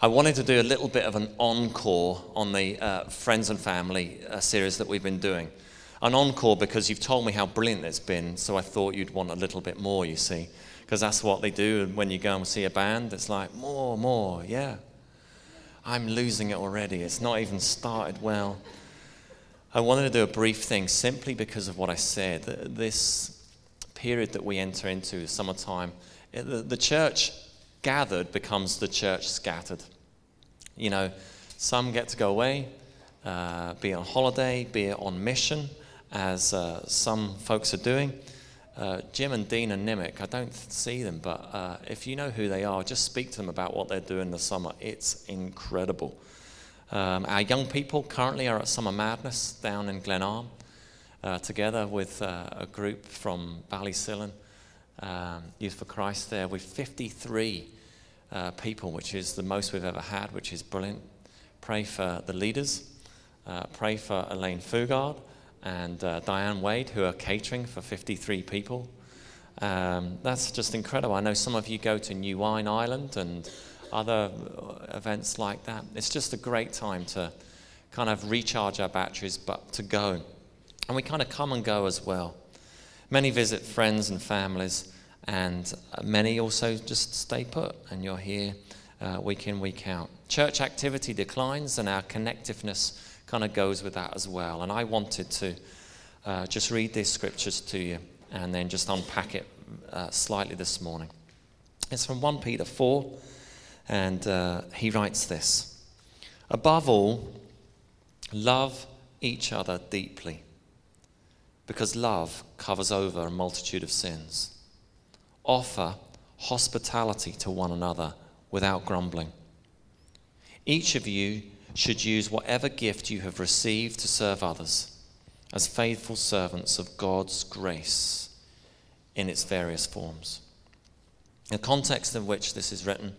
I wanted to do a little bit of an encore on the uh, Friends and Family uh, series that we've been doing. An encore because you've told me how brilliant it's been, so I thought you'd want a little bit more, you see. Because that's what they do when you go and see a band. It's like, more, more, yeah. I'm losing it already. It's not even started well. I wanted to do a brief thing simply because of what I said. This period that we enter into, summertime, the church gathered becomes the church scattered. You know, some get to go away, uh, be on holiday, be on mission, as uh, some folks are doing. Uh, Jim and Dean and Nimick, I don't see them, but uh, if you know who they are, just speak to them about what they're doing this summer. It's incredible. Um, our young people currently are at Summer Madness down in Glenarm, uh, together with uh, a group from Ballysillan um, Youth for Christ there with 53 uh, people, which is the most we've ever had, which is brilliant. Pray for the leaders. Uh, pray for Elaine Fugard and uh, Diane Wade, who are catering for 53 people. Um, that's just incredible. I know some of you go to New Wine Ireland and other uh, events like that. It's just a great time to kind of recharge our batteries, but to go. And we kind of come and go as well. Many visit friends and families, and many also just stay put, and you're here uh, week in, week out. Church activity declines, and our connectiveness kind of goes with that as well. And I wanted to uh, just read these scriptures to you and then just unpack it uh, slightly this morning. It's from 1 Peter 4, and uh, he writes this Above all, love each other deeply because love covers over a multitude of sins. Offer hospitality to one another without grumbling. Each of you should use whatever gift you have received to serve others as faithful servants of God's grace in its various forms. The context in which this is written,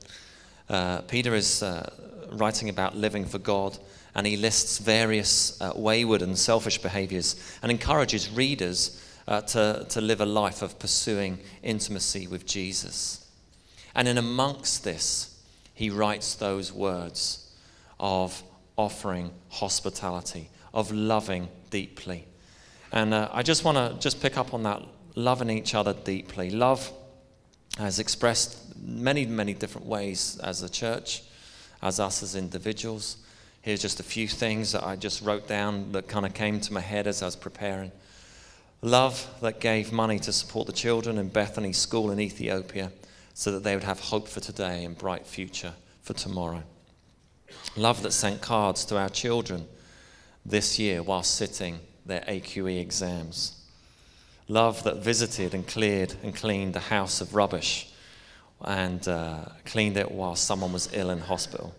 uh, Peter is uh, writing about living for God and he lists various uh, wayward and selfish behaviors and encourages readers uh, to, to live a life of pursuing intimacy with Jesus. And in amongst this, he writes those words of offering hospitality, of loving deeply. And uh, I just want to just pick up on that loving each other deeply. Love has expressed many, many different ways as a church, as us as individuals. Here's just a few things that I just wrote down that kind of came to my head as I was preparing. Love that gave money to support the children in Bethany School in Ethiopia so that they would have hope for today and bright future for tomorrow. Love that sent cards to our children this year while sitting their AQE exams. Love that visited and cleared and cleaned the house of rubbish and uh, cleaned it while someone was ill in hospital.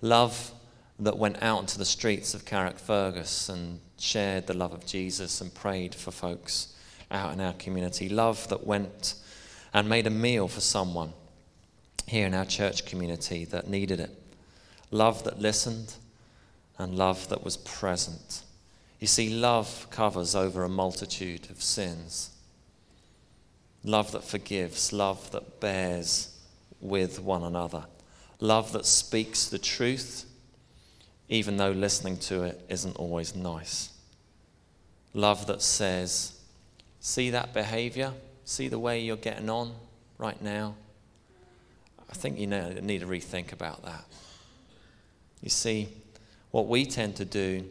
Love that went out into the streets of Carrickfergus and shared the love of Jesus and prayed for folks out in our community. Love that went and made a meal for someone here in our church community that needed it. Love that listened and love that was present. You see, love covers over a multitude of sins. Love that forgives, love that bears with one another, love that speaks the truth even though listening to it isn't always nice. Love that says, See that behavior? See the way you're getting on right now? I think you need to rethink about that. You see, what we tend to do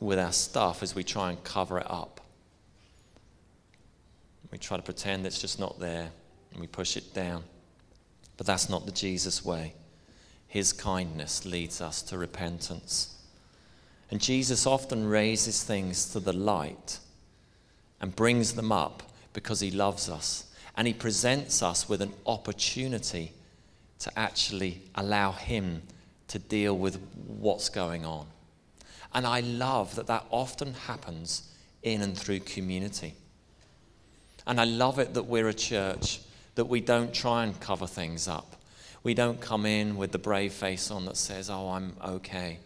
with our stuff is we try and cover it up. We try to pretend it's just not there and we push it down. But that's not the Jesus way. His kindness leads us to repentance. And Jesus often raises things to the light and brings them up because he loves us. And he presents us with an opportunity to actually allow him to deal with what's going on. And I love that that often happens in and through community. And I love it that we're a church that we don't try and cover things up. We don't come in with the brave face on that says, Oh, I'm okay.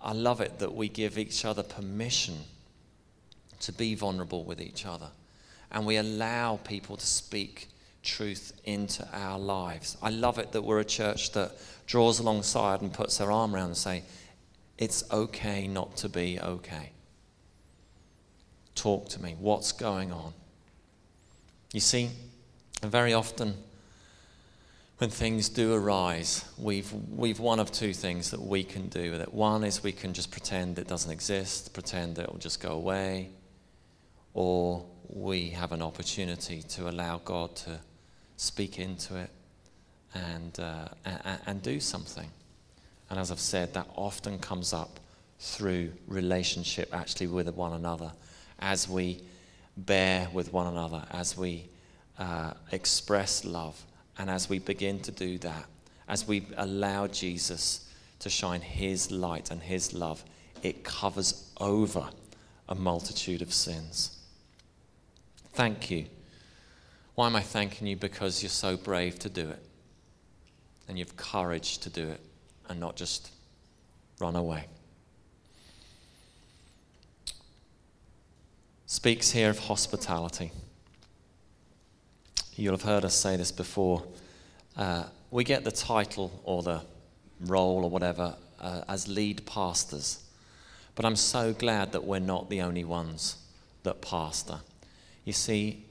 I love it that we give each other permission to be vulnerable with each other. And we allow people to speak truth into our lives. I love it that we're a church that draws alongside and puts their arm around and say, it's okay not to be okay. Talk to me. What's going on? You see, very often when things do arise, we've, we've one of two things that we can do with it. One is we can just pretend it doesn't exist, pretend it will just go away, or we have an opportunity to allow God to speak into it and, uh, and, and do something. And as I've said, that often comes up through relationship actually with one another as we bear with one another, as we uh, express love, and as we begin to do that, as we allow Jesus to shine his light and his love, it covers over a multitude of sins. Thank you. Why am I thanking you? Because you're so brave to do it. And you've courage to do it and not just run away. Speaks here of hospitality. You'll have heard us say this before. Uh, we get the title or the role or whatever uh, as lead pastors. But I'm so glad that we're not the only ones that pastor. You see,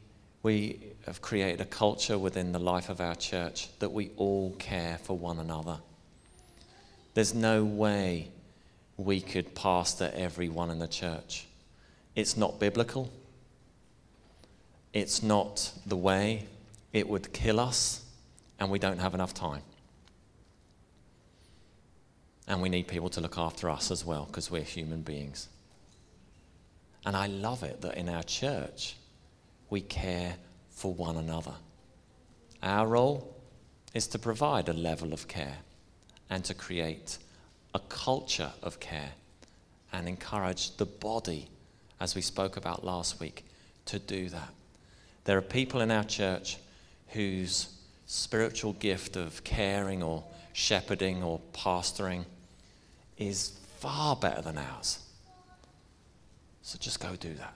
we have created a culture within the life of our church that we all care for one another. There's no way we could pastor everyone in the church. It's not biblical. It's not the way. It would kill us, and we don't have enough time. And we need people to look after us as well, because we're human beings. And I love it that in our church, we care for one another. Our role is to provide a level of care and to create a culture of care and encourage the body, as we spoke about last week, to do that. There are people in our church whose spiritual gift of caring or shepherding or pastoring is far better than ours. So just go do that.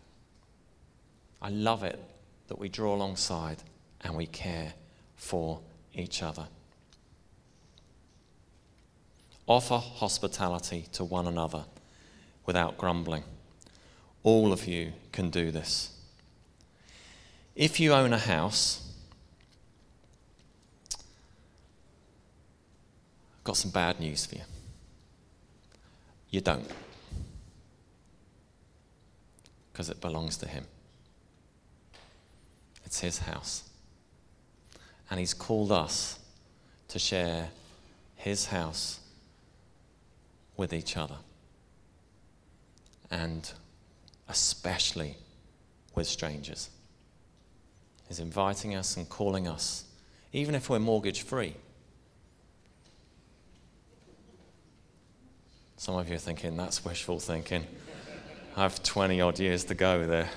I love it that we draw alongside and we care for each other. Offer hospitality to one another without grumbling. All of you can do this. If you own a house, I've got some bad news for you. You don't, because it belongs to Him. It's His house. And He's called us to share His house with each other. And especially with strangers. He's inviting us and calling us, even if we're mortgage free. Some of you are thinking, that's wishful thinking. I have 20 odd years to go there.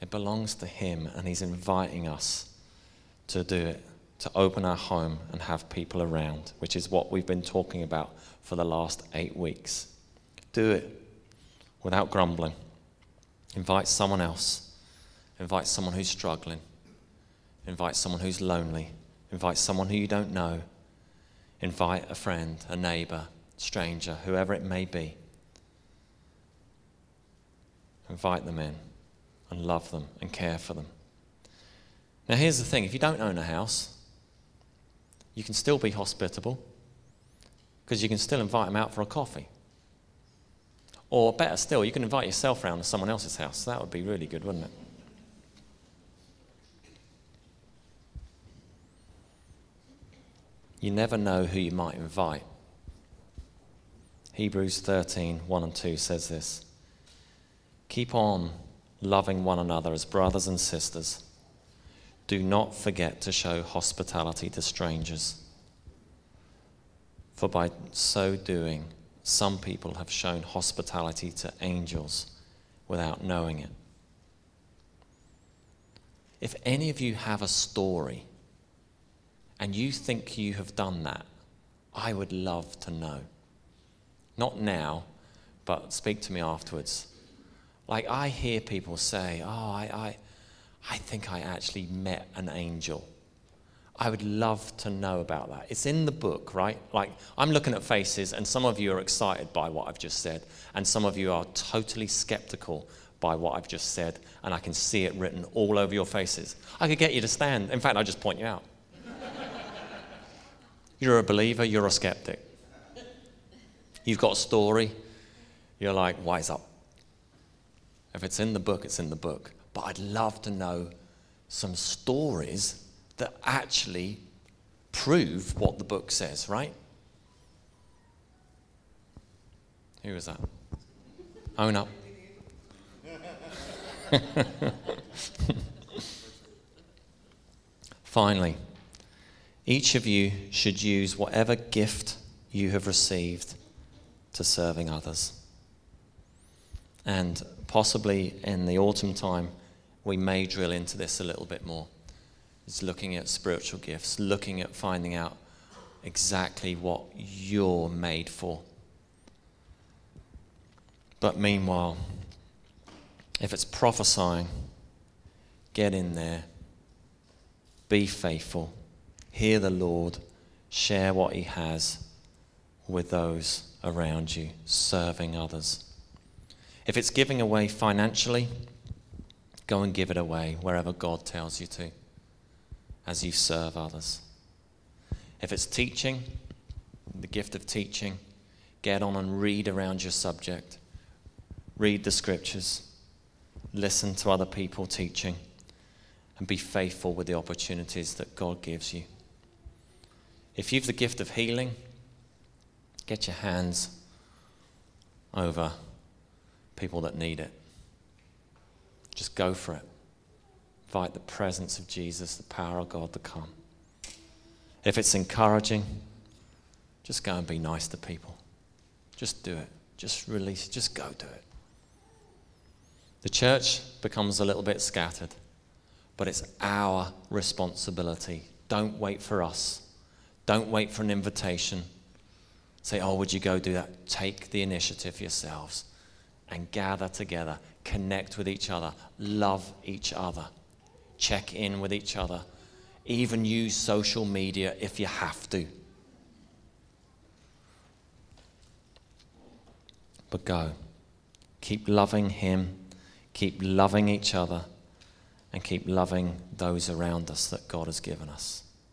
It belongs to Him, and He's inviting us to do it, to open our home and have people around, which is what we've been talking about for the last eight weeks. Do it without grumbling. Invite someone else. Invite someone who's struggling. Invite someone who's lonely. Invite someone who you don't know. Invite a friend, a neighbor, stranger, whoever it may be. Invite them in and love them and care for them. Now, here's the thing if you don't own a house, you can still be hospitable because you can still invite them out for a coffee. Or better still, you can invite yourself round to someone else's house. That would be really good, wouldn't it? You never know who you might invite. Hebrews 13, 1 and 2 says this Keep on loving one another as brothers and sisters. Do not forget to show hospitality to strangers. For by so doing, some people have shown hospitality to angels without knowing it. If any of you have a story and you think you have done that, I would love to know. Not now, but speak to me afterwards. Like I hear people say, "Oh, I, I, I think I actually met an angel. I would love to know about that. It's in the book, right? Like, I'm looking at faces, and some of you are excited by what I've just said, and some of you are totally skeptical by what I've just said, and I can see it written all over your faces. I could get you to stand. In fact, I'll just point you out. You're a believer, you're a skeptic. You've got a story, you're like, wise up. If it's in the book, it's in the book. But I'd love to know some stories that actually prove what the book says, right? Who was that? Own up. Finally, each of you should use whatever gift you have received to serving others. And possibly in the autumn time, we may drill into this a little bit more It's looking at spiritual gifts, looking at finding out exactly what you're made for. But meanwhile, if it's prophesying, get in there, be faithful, hear the Lord, share what He has with those around you, serving others. If it's giving away financially, go and give it away wherever God tells you to as you serve others. If it's teaching, the gift of teaching, get on and read around your subject. Read the scriptures, listen to other people teaching, and be faithful with the opportunities that God gives you. If you've the gift of healing, get your hands over people that need it. Just go for it invite the presence of Jesus, the power of God to come. If it's encouraging, just go and be nice to people. Just do it. Just release, just go do it. The church becomes a little bit scattered, but it's our responsibility. Don't wait for us. Don't wait for an invitation. Say, oh, would you go do that? Take the initiative yourselves and gather together, connect with each other, love each other check in with each other, even use social media if you have to. But go. Keep loving Him, keep loving each other, and keep loving those around us that God has given us.